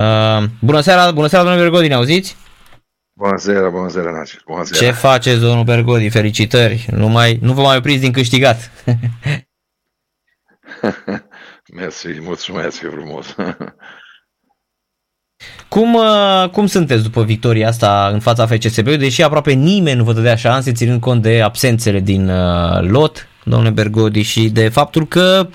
Uh, bună seara, bună seara, domnule Bergodi, ne auziți? Bună seara, bună seara, Naci. Bună seara. Ce faceți, domnul Bergodi? Felicitări. Nu, mai, nu vă mai opriți din câștigat. Mersi, mulțumesc frumos. cum, uh, cum sunteți după victoria asta în fața FCSB-ului, deși aproape nimeni nu vă dădea șanse, ținând cont de absențele din uh, lot, domnule Bergodi, și de faptul că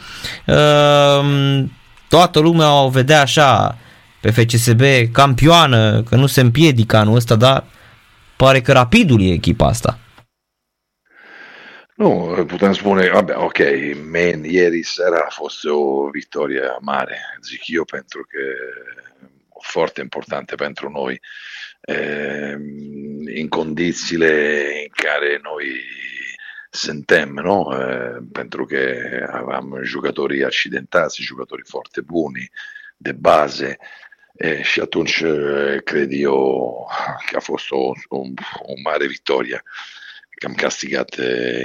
uh, toată lumea o vedea așa pe FCSB campioană, că nu se împiedică anul ăsta, dar pare că rapidul e echipa asta. Nu, putem spune, vabbè, ok, man, ieri sera fost o vittoria mare, zic io, pentru că foarte importante pentru noi, eh, in condițiile în care noi suntem, no? eh, pentru că giocatori accidentati, giocatori foarte buni, de base, e și atunci cred eu că a fost o, o, o mare victoria că am castigat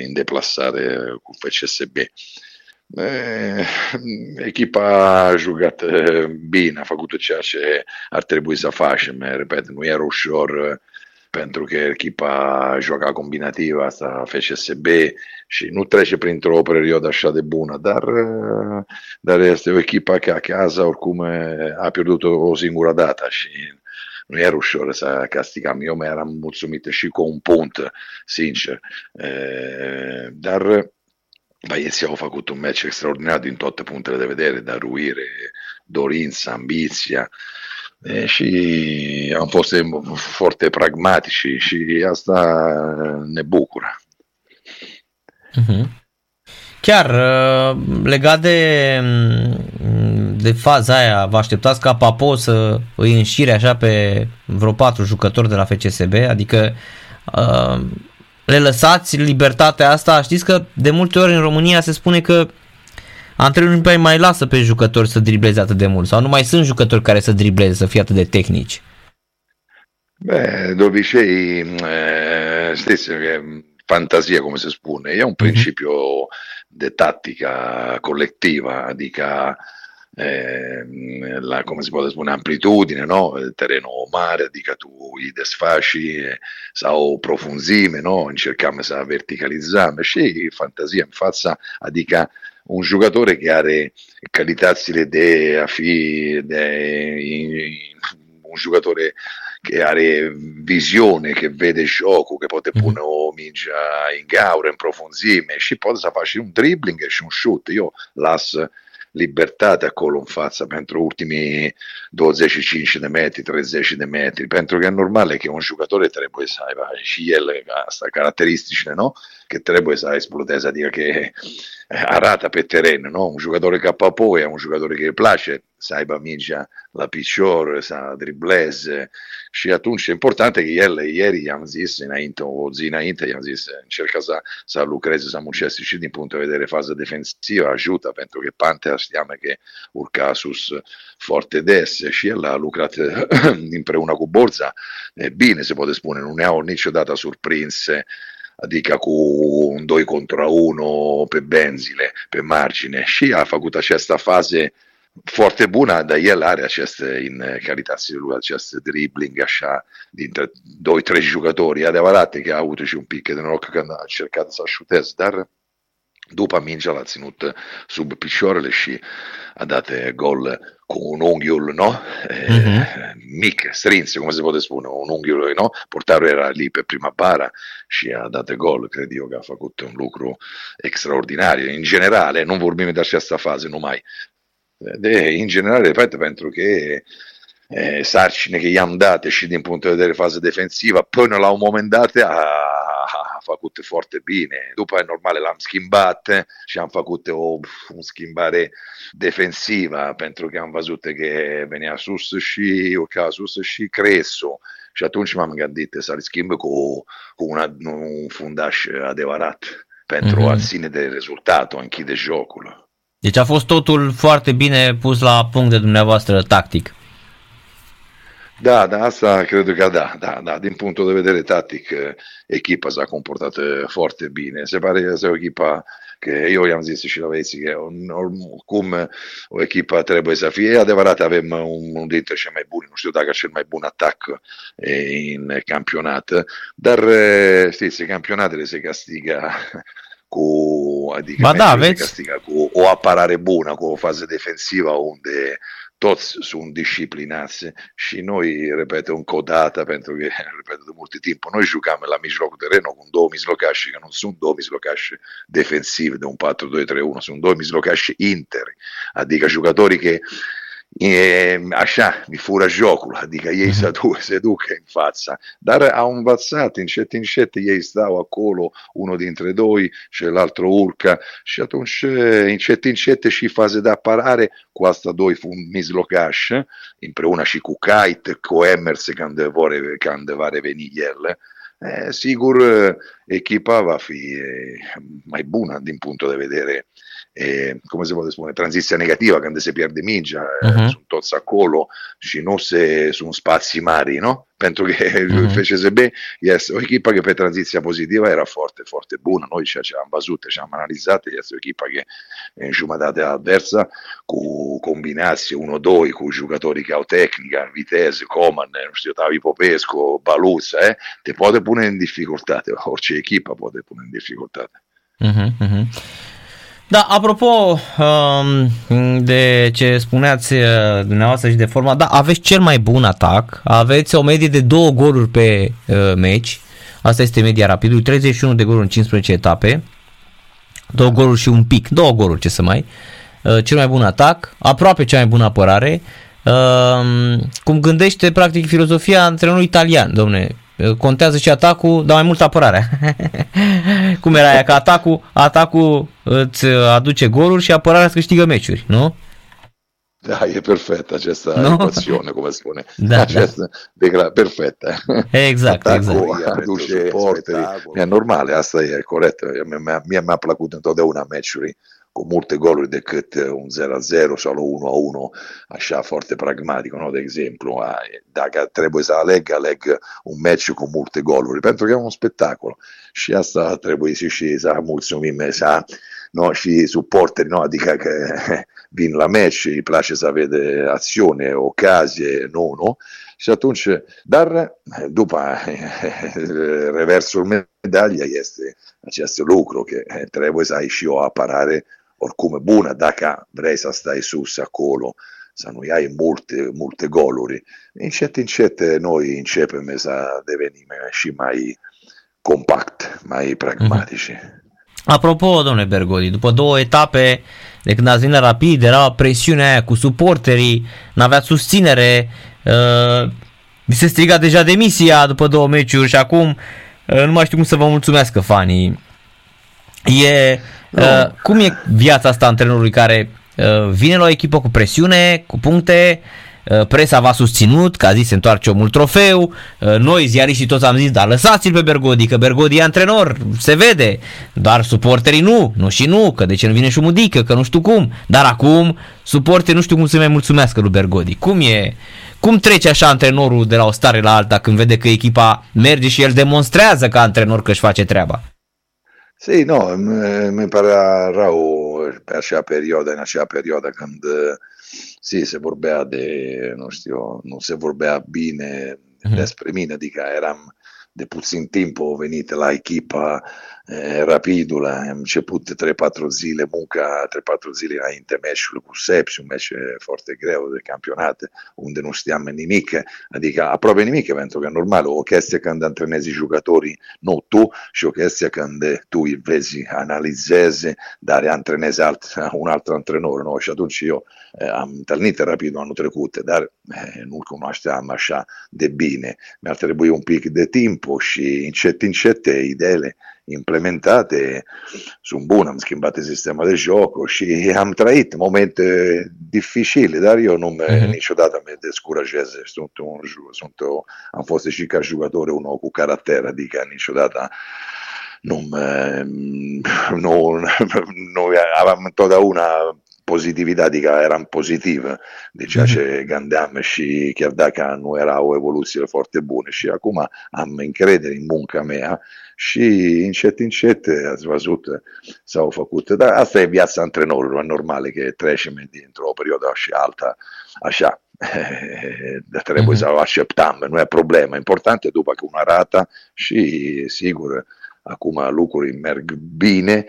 în deplasare cu FCSB. Echipa a jucat bine, a făcut ceea ce ar trebui să facem, repet, nu era ușor pentru că echipa joacă combinativă, asta FCSB și nu trece printr-o perioadă așa de bună, dar, dar este o echipă che a casa oricum a pierdut o singură dată și nu era ușor să castigam. Eu mai eram mulțumit și cu un punct, sincer. Dar Băieții au făcut un match extraordinar din toate punctele de vedere, dăruire, dorință, ambiția și am fost foarte pragmatici și asta ne bucură. Uh-huh. Chiar legat de, de faza aia, vă așteptați ca Papo să îi înșire așa pe vreo patru jucători de la FCSB? Adică le lăsați libertatea asta? Știți că de multe ori în România se spune că antrenorii nu mai lasă pe jucători să dribleze atât de mult sau nu mai sunt jucători care să dribleze, să fie atât de tehnici. Beh, de obicei, eh, știți, fantasia, come si spune, è un principio mm-hmm. di tattica collettiva, adică eh, la, come si può dire, amplitudine, no? terreno mare, adică tu i desfaci sau profunzime, no? cercăm să verticalizzare, și fantasia in fața, adică un giocatore che ha de a fi de, un giocatore che ha visione, che vede gioco, che pune o mingea in gaura, in profunzime și poate să faci un dribbling și un shoot. Io las libertate acolo în față pentru ultimii 25 de metri, 30 de metri, pentru că e normal că un giocatore trebuie să aibă și el asta caratteristicile, no? Che trebuie să esplodeze, adică că arată pe teren, no? Un giocatore ca Papo è un giocatore che place să aibă mingea la picior, să dribleze și atunci e important că el ieri i-am zis înainte, o zi înainte i-am zis încerca să, să lucreze, să muncească și din punct de vedere fază defensivă, ajută pentru că Pantea știam că urca sus foarte des și el a lucrat împreună cu Borza bine se poate spune, nu ne-au niciodată surprinse adică cu un 2 contra 1 pe benzile, pe margine. Și a făcut această fază bună, dar el are aceste în calitățile lui, acest dribbling așa dintre doi, trei jucători. E adevărat că a avut și un pic de noroc când a încercat să șuteze, dar după mingea l-a ținut sub picioarele și a dat gol cu un unghiul no? Mm-hmm. mic, strins, come si può spune, un unghiul no? portarul era lì pe prima bara și a dat gol, cred eu că a făcut un lucru extraordinar. In generale, non vorbim de această fază numai, de, in generale, pentru că eh, sarcine che i-am date și din punct de vedere fază defensivă, până la un moment dat a, a făcut foarte bine. După e normal l-am schimbat și am făcut o, un schimbare defensivă pentru că am văzut că venea sus și urca sus și Creso. Și atunci m-am gândit să-l schimb cu, cu una, un fundaș adevărat pentru mm-hmm. a ține de rezultatul, a închide jocul. Deci a fost totul foarte bine pus la punct de dumneavoastră tactic. Da, da, asta cred că da, da, da. Din punctul de vedere tactic, echipa s-a comportat foarte bine. Se pare că este o echipă che io am zis și la vezi că cum o echipă trebuie să fie, e adevărat avem un, un dintre cei mai buni, nu știu dacă cel mai bun atac în campionat, dar știți, campionatele se castiga cu adică ba da, aveți... castiga cu o apărare bună, cu o fază defensivă unde toți sunt disciplinați și noi, repet, încă o dată, pentru că, repet, de mult timp, noi jucam la mijlocul terenului cu două mijlocași, că nu sunt două mijlocași defensivi de un 4-2-3-1, sunt două mijlocași interi, adică jucătorii care e, așa, mi fură jocul, adică ei se, duc, se duc în fața, dar au învățat încet, încet, ei stau acolo, unul dintre doi, celălalt urcă și atunci încet, încet și faze de apărare cu asta doi mijlocași, împreună și cu Kite, cu Emers când, vor, când va reveni el, eh, sigur echipa va fi mai bună din punctul de vedere eh, come si può dire, transizione negativa quando si perde Mingia uh-huh. eh, mhm. su Tozzacolo, ci non se su spazi mari, no? Penso che uh-huh. fece se bene, yes, un'equipa che per transizione positiva era forte, forte, buona, noi ci abbiamo basute, ci abbiamo analizzate, yes, un'equipa che in giumatata avversa, con combinazzi uno-due, con giocatori che hanno tecnica, Vitesse, Coman, Tavi Popesco, Baluzza, eh, te può pure in difficoltà, orce equipa può pure in difficoltà. Uh-huh. Da, apropo um, de ce spuneați uh, dumneavoastră și de forma, da, aveți cel mai bun atac, aveți o medie de două goluri pe uh, meci, asta este media rapidului, 31 de goluri în 15 etape, două goluri și un pic, două goluri, ce să mai, uh, cel mai bun atac, aproape cea mai bună apărare, uh, cum gândește practic filozofia antrenorului italian, domne, contează și atacul, dar mai mult apărarea. Cum era aia, că atacul, atacul îți aduce goluri și apărarea îți câștigă meciuri, nu? Da, e perfetta această no? equazione, come spune. Da, această da. Decla- perfetta. Exact, Atacul exact. aduce supporteri. E normale, asta e corect. Mie mi-a plăcut întotdeauna meciuri cu multe goluri decât un 0-0 sau 1-1, așa foarte pragmatico, no? de exemplu. Dacă trebuie să aleg, aleg un match cu multe goluri, pentru că e un spectacol. Și asta trebuie și, și să mulțumim să, no? și suporteri, no? adică că vin la match, îi place să vede acțiune, ocazie, nu, nu? Și atunci, dar după reversul medagliei este acest lucru că trebuie să ai și o apărare oricum bună dacă vrei să stai sus acolo, să nu ai multe, multe goluri. Încet, încet noi începem să devenim și mai compact, mai pragmatici. Mm-hmm. Apropo, domnule Bergodi, după două etape de când ați venit la rapid, era presiunea aia cu suporterii, n-avea susținere, uh, vi se striga deja demisia după două meciuri și acum uh, nu mai știu cum să vă mulțumească fanii. E, uh, cum e viața asta antrenorului care uh, vine la o echipă cu presiune, cu puncte, uh, presa v-a susținut, că a zis se întoarce omul trofeu, uh, noi ziariștii toți am zis, dar lăsați-l pe Bergodi, că Bergodi e antrenor, se vede, dar suporterii nu, nu și nu, că de ce nu vine și Mudică, că nu știu cum, dar acum suporterii nu știu cum să mai mulțumească lui Bergodi. Cum e, cum trece așa antrenorul de la o stare la alta când vede că echipa merge și el demonstrează ca antrenor că își face treaba? Sì, no, mi pare rău pe acea perioadă, în acea perioadă când sì, se vorbea de, nu știu, nu se vorbea bine mm-hmm. despre mine, adică eram de puțin timp au venit la echipa Rapidul, am început 3-4 zile munca, 3-4 zile înainte meciului cu Seps, un meci foarte greu de campionat, unde nu știam nimic, adică aproape nimic, pentru că normal, o chestie când antrenezi jucătorii, nu tu, și o chestie când tu îi vezi, analizezi, dar antrenezi alt, un alt antrenor, no? și atunci eu eh, am întâlnit Rapidul anul trecut, dar eh, nu cunoșteam așa de bine, mi-ar trebui un pic de timp, și încet, încet ideile implementate sunt bune, am schimbat sistemul de joc și am trăit momente dificile, dar eu nu me, mm-hmm. niciodată mă descurajez. Sunt un, sunt o, am fost și ca jucător unul cu caracter, adică niciodată nu, nu, nu aveam întotdeauna positività di che erano positive diceva mm-hmm. c'è grande și chiar dacă nu era o evoluție foarte bună și acum am încredere în munca mea și încet încet ați văzut s-au făcut dar asta e viața antrenorilor normale că trecem dintr-o perioadă și alta așa trebuie mm-hmm. să o așteptăm, nu e problemă. Important e după că una rata și sigur acum lucrurile merg bine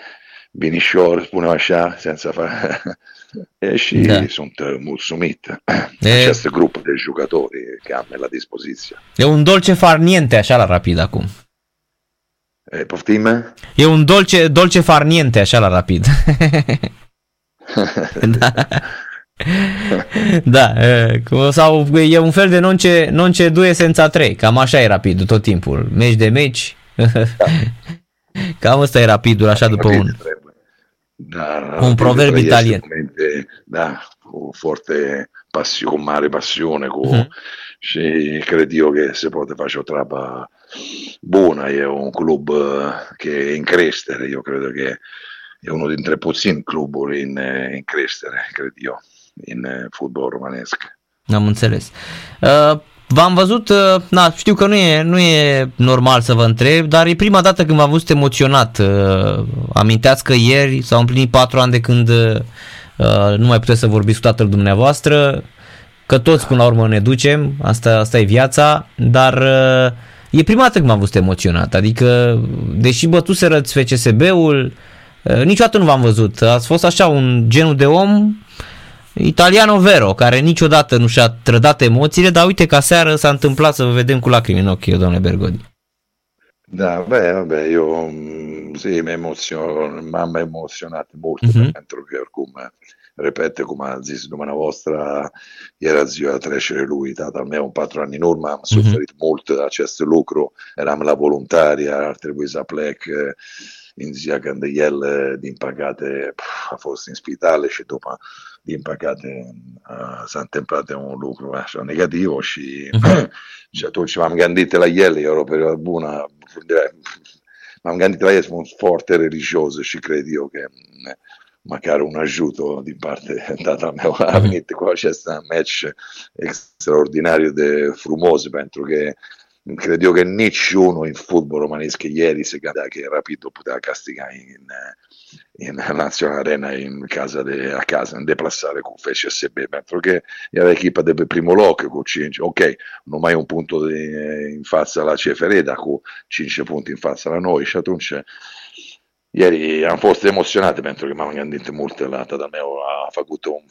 binișor, spunem așa, senza fare... e și da. sunt mulțumit e... acest grup de jucători che am la dispoziție. E un dolce far niente așa la rapid acum. E, poftim? E un dolce, dolce far niente așa la rapid. da. da, sau e un fel de non ce, non ce due senza tre, cam așa e rapid tot timpul, meci de meci. Da. Cam ăsta e rapidul, așa după un... Da, un proverb italiano. Da, con forte passione, con mare passione, con, mm. sì, credo che se fare una trappa buona, è un club che è in crescita, io credo che è uno dei tre pochini club in, in crescita, credo io, in football romanesco. Am înțeles. Uh, V-am văzut, uh, na, știu că nu e, nu e normal să vă întreb, dar e prima dată când v-am văzut emoționat. Uh, aminteați că ieri s-au împlinit patru ani de când uh, nu mai puteți să vorbiți cu tatăl dumneavoastră, că toți până la urmă ne ducem, asta, asta e viața, dar e prima dată când m-am văzut emoționat, adică deși bătuserăți FCSB-ul, niciodată nu v-am văzut, ați fost așa un genul de om Italiano Vero, care niciodată nu și-a trădat emoțiile, dar uite că seară s-a întâmplat să vă vedem cu lacrimi în ochi, domnule Bergodi. Da, beh, vabbè, io sì, mi emoziono, mi ha emozionat molto mm-hmm. pentru că oricum, repete, come ha zis dumneavoastră, era ziua trecere lui, tatăl meu, în patru ani în urmă, am mm-hmm. suferit mult acest lucru, eram la voluntaria, ar trebui să plec ziua când el, din păcate, a fost în spitale și după din păcate uh, s-a întâmplat un lucru așa negativ și, uh-huh. și atunci m-am gândit la el, era o perioadă bună, m-am gândit la el, sunt foarte religios și cred eu că măcar un ajuto din parte tatăl meu a venit cu acest match extraordinar de frumos pentru că cred eu că niciunul în fotbal romanesc ieri se gândea că Rapido putea castiga in, in National Arena in casa de, a casa, in deplassare con FCSB, mentre che era l'equipa del primo loc con 5, ok, non mai un punto di, in faccia alla Cefereda con 5 punti in faccia alla noi, atunci ieri hanno fost emozionati pentru că m-am gândit mult la tatăl meu a făcut un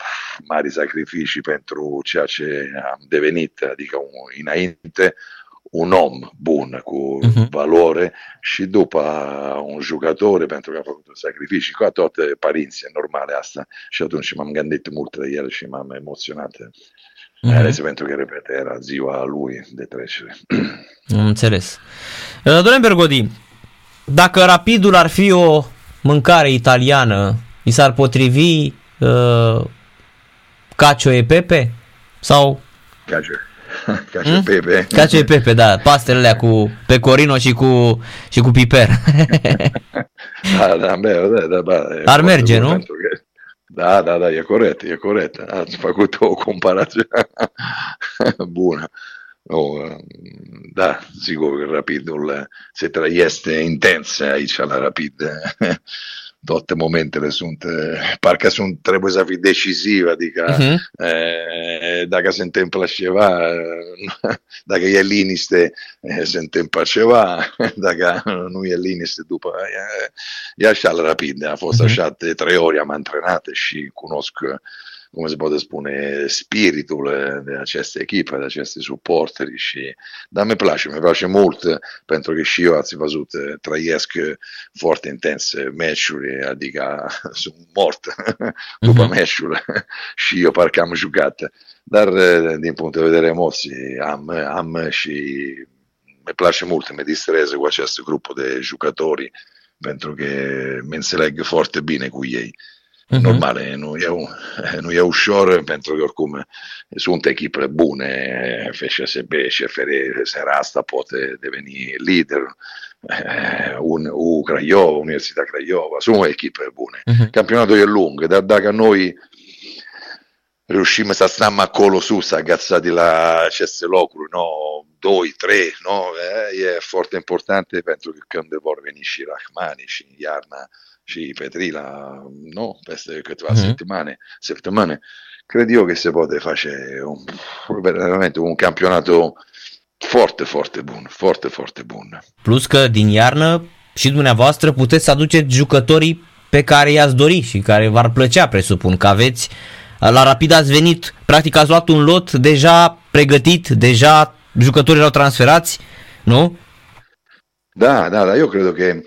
mari sacrificii pentru ceea ce am devenit, adică un, înainte un om bun cu uh-huh. valore și după un jucător pentru că a făcut sacrificii, cu toate părinții, e normal asta. Și atunci m-am gândit mult la el și m-am emoționat. Uh-huh. Ales pentru că, repet, era ziua lui de trecere. Am înțeles. Uh, domnule Bergodi, dacă rapidul ar fi o mâncare italiană, i s-ar potrivi uh, cacio e pepe? Sau? Cacio Cacio hmm? Pepe. Cacio e Pepe, da, pastele cu pecorino și cu, și cu piper. da, da, beh, da, da, da, Ar merge, nu? Că, da, da, da, e corect, e corect. Ați făcut o comparație bună. Oh, da, sigur că rapidul se trăiește intens aici la rapid toate momentele sunt, parcă sunt, trebuie să fii decisiv, adică uh-huh. e, dacă se întâmplă ceva, dacă e liniște, se întâmplă ceva, dacă nu e liniște după, e, e așa rapid, a fost uh-huh. așa de trei ori am antrenat și cunosc come si può spune, spiritul de aceste echipe, de aceste supporteri și da, mi piace, mi piace mult pentru că și eu ați văzut, trăiesc foarte intens meciuri, adică sunt mort după mm-hmm. meciuri și eu parcă am jucat, dar din punct de vedere emoții am, am și mi piace mult, mi distrez cu acest grup de jucători pentru că mi înțeleg foarte bine cu ei. Uh-huh. Normale, nu e, nu e ușor pentru că oricum sunt echipe bune, FCSB, CFR, seara asta poate deveni lider, un U Craiova, Università Craiova, sunt echipe bune. Uh-huh. Campionatul e lung, dar dacă noi riuscimmo a stare acolo su, agazzati la cesse locuro, no? Due, tre, no? Eh, è forte importante, penso che quando vor venisci Rahmani, Yarna, ci Petrila, no? Queste che va mm-hmm. settimane, settimane, credo che si può fare un, veramente un campionato forte, forte bun, forte, forte bun. Plus că din iarnă și dumneavoastră puteți să aduceți jucătorii pe care i-ați dori și care v-ar plăcea, presupun, că aveți la Rapid ați venit, practic ați luat un lot deja pregătit, deja jucătorii erau transferați, nu? Da, da, da, io credo che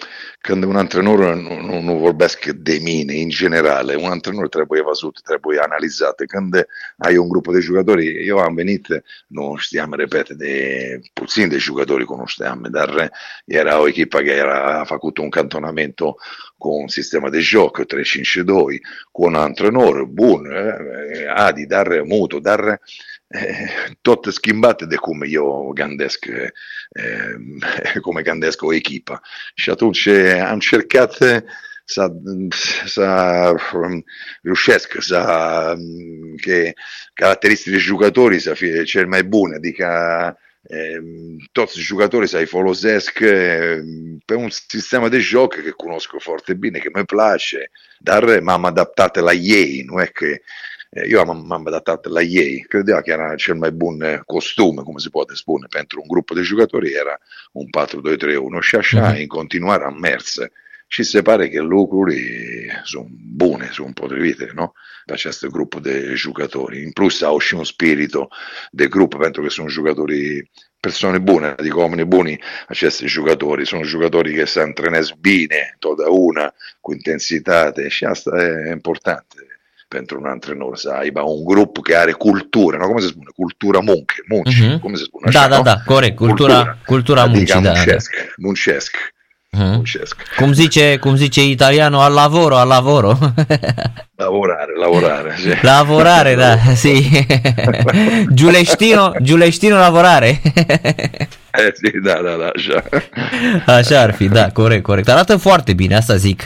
quando un antrenore non, non vorbesc de mine in generale, un antrenore trebuie văzut, trebuie analizat. Când ai un gruppo di giocatori, io am venit, non stiamo repete, de, puțin de giocatori conosciamo, dar era o echipa che era fatto un cantonamento con un sistema di gioco 3-5-2, con un antrenore buono, eh, Adi, dar muto, dar eh, tot schimbat de cum eu gândesc eh, come gândesc o echipă. Și atunci am încercat să, să riuscesc să che caratteristiche giocatori să fie cel mai bune, adică eh, toți giocatori sai folosesc eh, per un sistema di gioco che conosco forte bene, che mi piace, dar m-am adaptat la ei, nu è che eh, io mi am adattat la ei, credeva che era cel mai buon costume, come si può spune, pentru un gruppo di giocatori era un 4-2-3-1 și așa, mm-hmm. în continuare am mers. Și se pare che lucruri sono buone, sono potrivite, no? Da questo gruppo di giocatori. In plus ha aussi un spirito del gruppo, penso che sono giocatori persone buone, dico uomini buoni a questi giocatori, sono giocatori che sanno trenare bene, toda una, con intensità, è importante pentru un antrenor să aibă un grup care are cultură, nu cum se spune, cultura muncă, munci, uh-huh. cum se spune așa, Da, da, da, corect, cultura, cultura, cultura adică muncii, da. muncesc, da. muncesc. Uh-huh. muncesc. Cum zice, cum zice italiano, al lavoro, al lavoro. lavorare, lavorare. Sì. Lavorare, da, sì. Giuleștino, Giuleștino lavorare. Eh, sì, da, da, da, așa. Așa ar fi, da, corect, corect. Arată foarte bine, asta zic.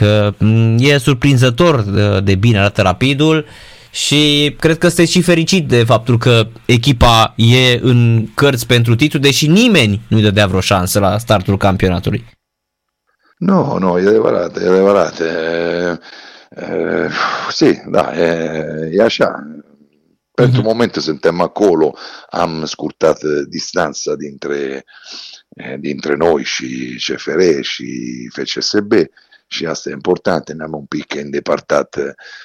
E surprinzător de bine arată rapidul și cred că sunteți și fericit de faptul că echipa e în cărți pentru titlu, deși nimeni nu-i dădea vreo șansă la startul campionatului. No, no, e adevărat, e adevărat. E, e, sì, da, e, e așa. Pentru mm-hmm. moment suntem acolo, am scurtat distanța dintre, dintre noi și CFR și FCSB și asta e important, ne-am un pic îndepărtat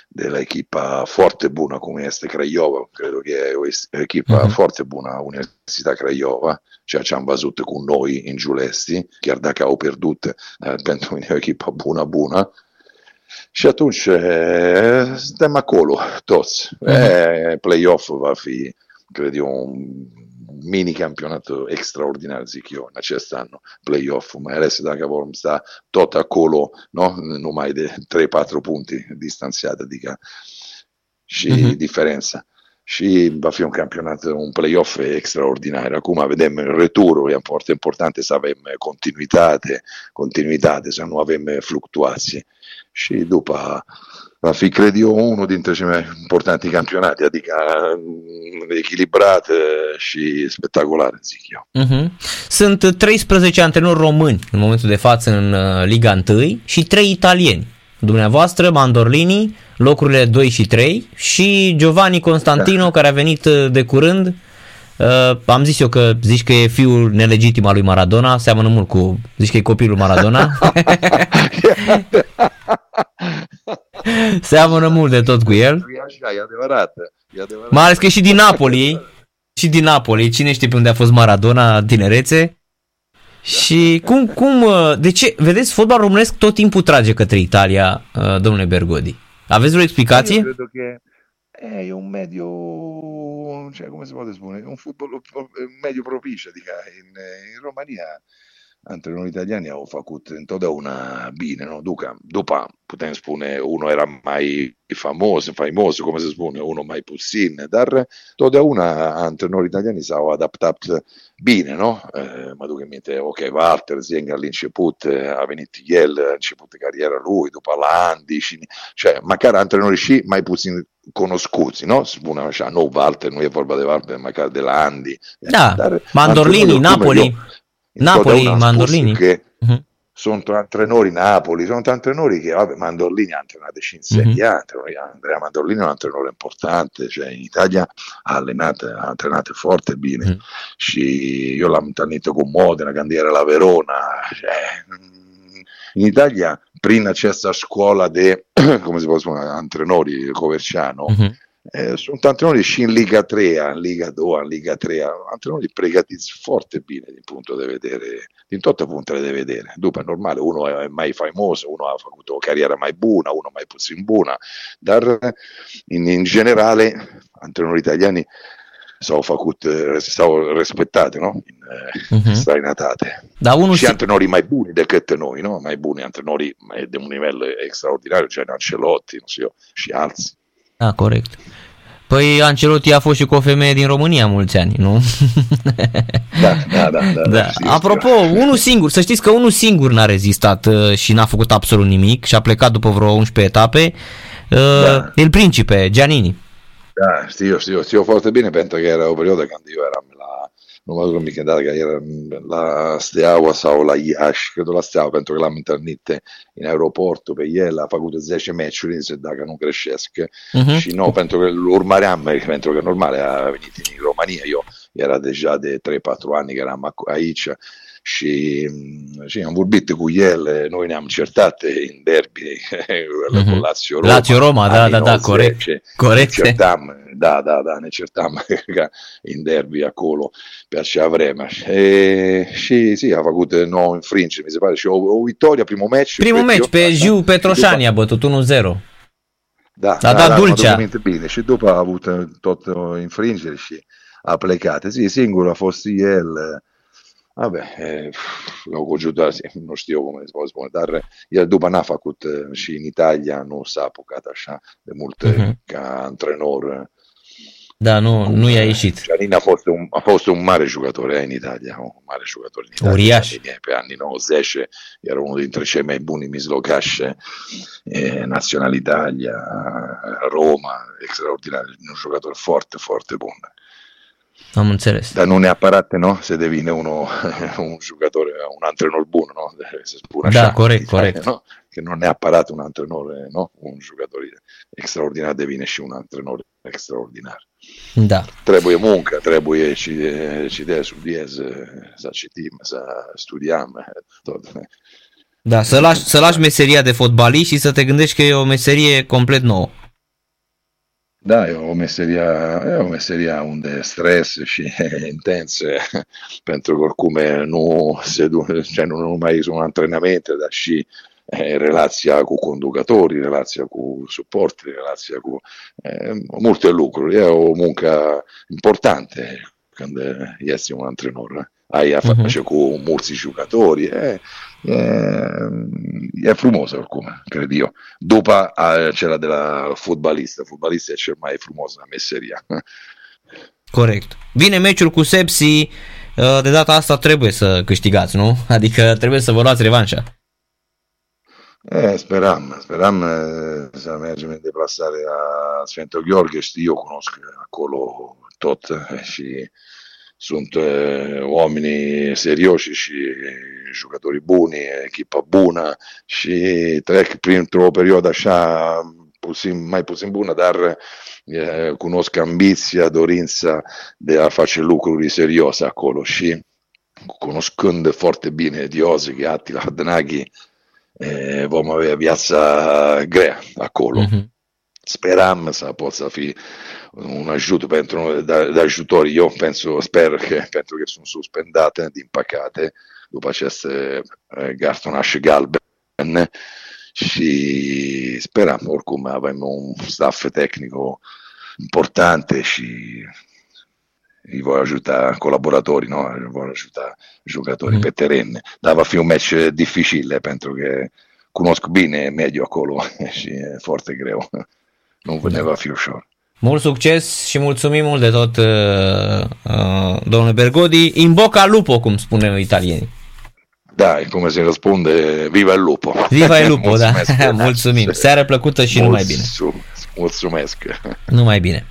de la echipa foarte bună cum este Craiova, cred că e o echipă mm-hmm. foarte bună, Universitatea Craiova, ceea ce am văzut cu noi în Giulesti, chiar dacă au pierdut, eh, pentru mine e o echipă bună, bună, și atunci eh, suntem acolo, toți. Mm-hmm. Eh, play-off va fi, cred eu, un mini campionato extraordinar, zic eu, în acest an, play-off, mai ales dacă vom sta tot acolo, no? numai de 3-4 punti distanțiat, adică și mm-hmm. diferența. Și va fi un campionat, un play-off extraordinar. Acum vedem returul, e foarte important să avem continuitate, continuitate, să nu avem fluctuații. Și după va fi, cred eu, unul dintre cei mai importanti campionati, adică echilibrat și spectacular, zic eu. Uh-huh. Sunt 13 antrenori români în momentul de față în uh, Liga 1 și 3 italieni. Dumneavoastră, Mandorlini, locurile 2 și 3 și Giovanni Constantino, da. care a venit uh, de curând. Uh, am zis eu că zici că e fiul nelegitim al lui Maradona, seamănă mult cu, zici că e copilul Maradona. Seamănă mult de tot cu el. E așa, e adevărat. E adevărat. Mai ales că și din Napoli, și din Napoli, cine știe pe unde a fost Maradona în tinerețe. Și cum, cum, de ce, vedeți, fotbal românesc tot timpul trage către Italia, domnule Bergodi. Aveți vreo explicație? Eu cred că e un mediu, cioè come si può spune, un football un medio propice, adică, in, in Romania antrenori italiani au făcut întotdeauna bine, nu? Duca, după putem spune, unul era mai faimos, faimos, come se spune, unul mai puțin, dar totdeauna antrenorii italiani s-au adaptat bine, no? Eh, mă duc în minte, ok, Walter Zeng all'inceput, a venit el, a început cariera lui, după la Andy, și, cioè, măcar antrenorii și mai puțin cunoscuți, no? Spunem așa, nu Walter, nu e vorba de Walter, măcar de la Andy. Da, dar Mandorlini, Napoli. Eu, Napoli, Mandorlini. Che uh-huh. Sono antrenori Napoli, sono antrenori che, vabbè, Mandorlini ha allenato in Serie A, uh-huh. Andrea Mandorlini è un allenatore importante, cioè in Italia ha allenato, ha allenato forte bene. Uh-huh. Și io l'ho întâlnit cu Modena, când era la Verona, cioè, in Italia prima c'è questa scuola di, come si può dire, antrenori Coverciano, uh-huh. Eh, sono antrenori in Liga 3, in Liga 2, in Liga 3, antrenori pregati forte bene di punto da vedere, in tutto punto deve vedere. Dopo è normale, uno è mai famoso, uno ha fatto carriera mai buona, uno mai in buona, Dar, in, in generale, antrenori italiani sono facut, stavo rispettate, no? In, uh-huh. strainatate. Da uno si... antrenori mai buoni decât noi, no? Mai buoni antrenori di un livello straordinario, cioè Ancelotti, non so, Scialzi. Da, corect. Păi Ancelotti a fost și cu o femeie din România mulți ani, nu? Da, da, da. da, da. Apropo, unul singur, să știți că unul singur n-a rezistat uh, și n-a făcut absolut nimic și a plecat după vreo 11 etape, uh, da. il principe, Giannini. Da, știu, știu, știu foarte bine pentru că era o perioadă când eu eram la mă rog mică, dar era la Steaua sau la Iași, cred la Steaua, pentru că l-am întâlnit în aeroportul pe el, a făcut 10 meciuri, se dacă nu greșesc, uh-huh. și nu, pentru că îl urmăream, pentru că normal a venit în România, eu era deja de 3-4 ani că eram aici și, și am vorbit cu el, noi ne-am certat în derby mm-hmm. cu Lazio Roma. Lazio Roma, da, da, da, corect. corect. Certam, da, da, da, ne certam in derby acolo pe acea vreme. E, și sì, a făcut 9 infringe, mi se pare, și o, o vittoria, primul match. Primul match pe Giu Petroșani a bătut 1-0. Da, da, dat da, Dulcea. bine și după a avut tot infringeri și a plecat. Sì, singuro a fost el Vabbè, eh, conosciuto, sì, non știu come si può spune, dar el după n-a făcut și în Italia, nu s-a apucat așa de mult uh-huh. ca antrenor. Da, nu, nu i-a ieșit. Giannin a fost, un, a fost un mare giocatore eh, in Italia, un mare giocatore in Italia. Uriaș. Pe anni 90 era uno dintre cei mai buni mislocaș eh, Nazionale Italia, Roma, extraordinario, un giocatore foarte, foarte bun. Am înțeles. Dar nu neapărat, no? Se devine uno, un giocatore, un antrenor bun, no? Se spune da, așa. Da, corect, corect. No? Che non è apparato un antrenore, no? Un giocatore extraordinar devine și un antrenor extraordinar. Da. Trebuie muncă, trebuie cite, studiez, să citim, să studiem, tot. Da, să lași, să lași meseria de fotbalist și să te gândești că e o meserie complet nouă. Da, e o meserie, e o meserie unde stres și intense, pentru că oricum nu, se, cioè nu numai un antrenament, dar și eh, relația cu conducătorii, relația cu suporti, relația cu eh, multe lucruri. E o muncă importantă când ești un antrenor. Ai a face uh-huh. cu mulți jucători. E, e, e frumoasă oricum, cred eu. După acela de la fotbalist. Fotbalist e cel mai frumos la meseria. Corect. Vine meciul cu Sepsi, de data asta trebuie să câștigați, nu? Adică trebuie să vă luați revanșa. Eh, speram, speram eh, să mergem în deplasare a Sfântul Gheorghe, știu, eu cunosc acolo tot și sunt uh, uomini jucători buni, echipă bună și trec printr-o perioadă așa puțin, mai puțin bună, dar uh, cunosc ambiția, dorința de a face lucruri serioase acolo și cunoscând foarte bine Diozig, Attila Hadnaghi, uh, vom avea viața grea acolo. Mm-hmm. Speram să pot să fi un aiuto pentru, da, da. Io penso, spero che, penso che sono suspendate, impacate dopo aceste eh, cartonaș galben și speram oricum avem un staff tecnico importante și gli vuole aiutare collaboratori, no? Gli vuole aiutare giocatori mm. per terreno. Dava fi un match difficile, penso che conosco bene meglio acolo și foarte greu. Nu vedeva fi ușor. Mult succes și mulțumim mult de tot, uh, uh, domnule Bergodi. In bocca al lupo, cum spune italienii. Da, cum se răspunde, viva il lupo. Viva il lupo, da. Mulțumim. Seară plăcută și numai bine. Mulțumesc. Numai bine.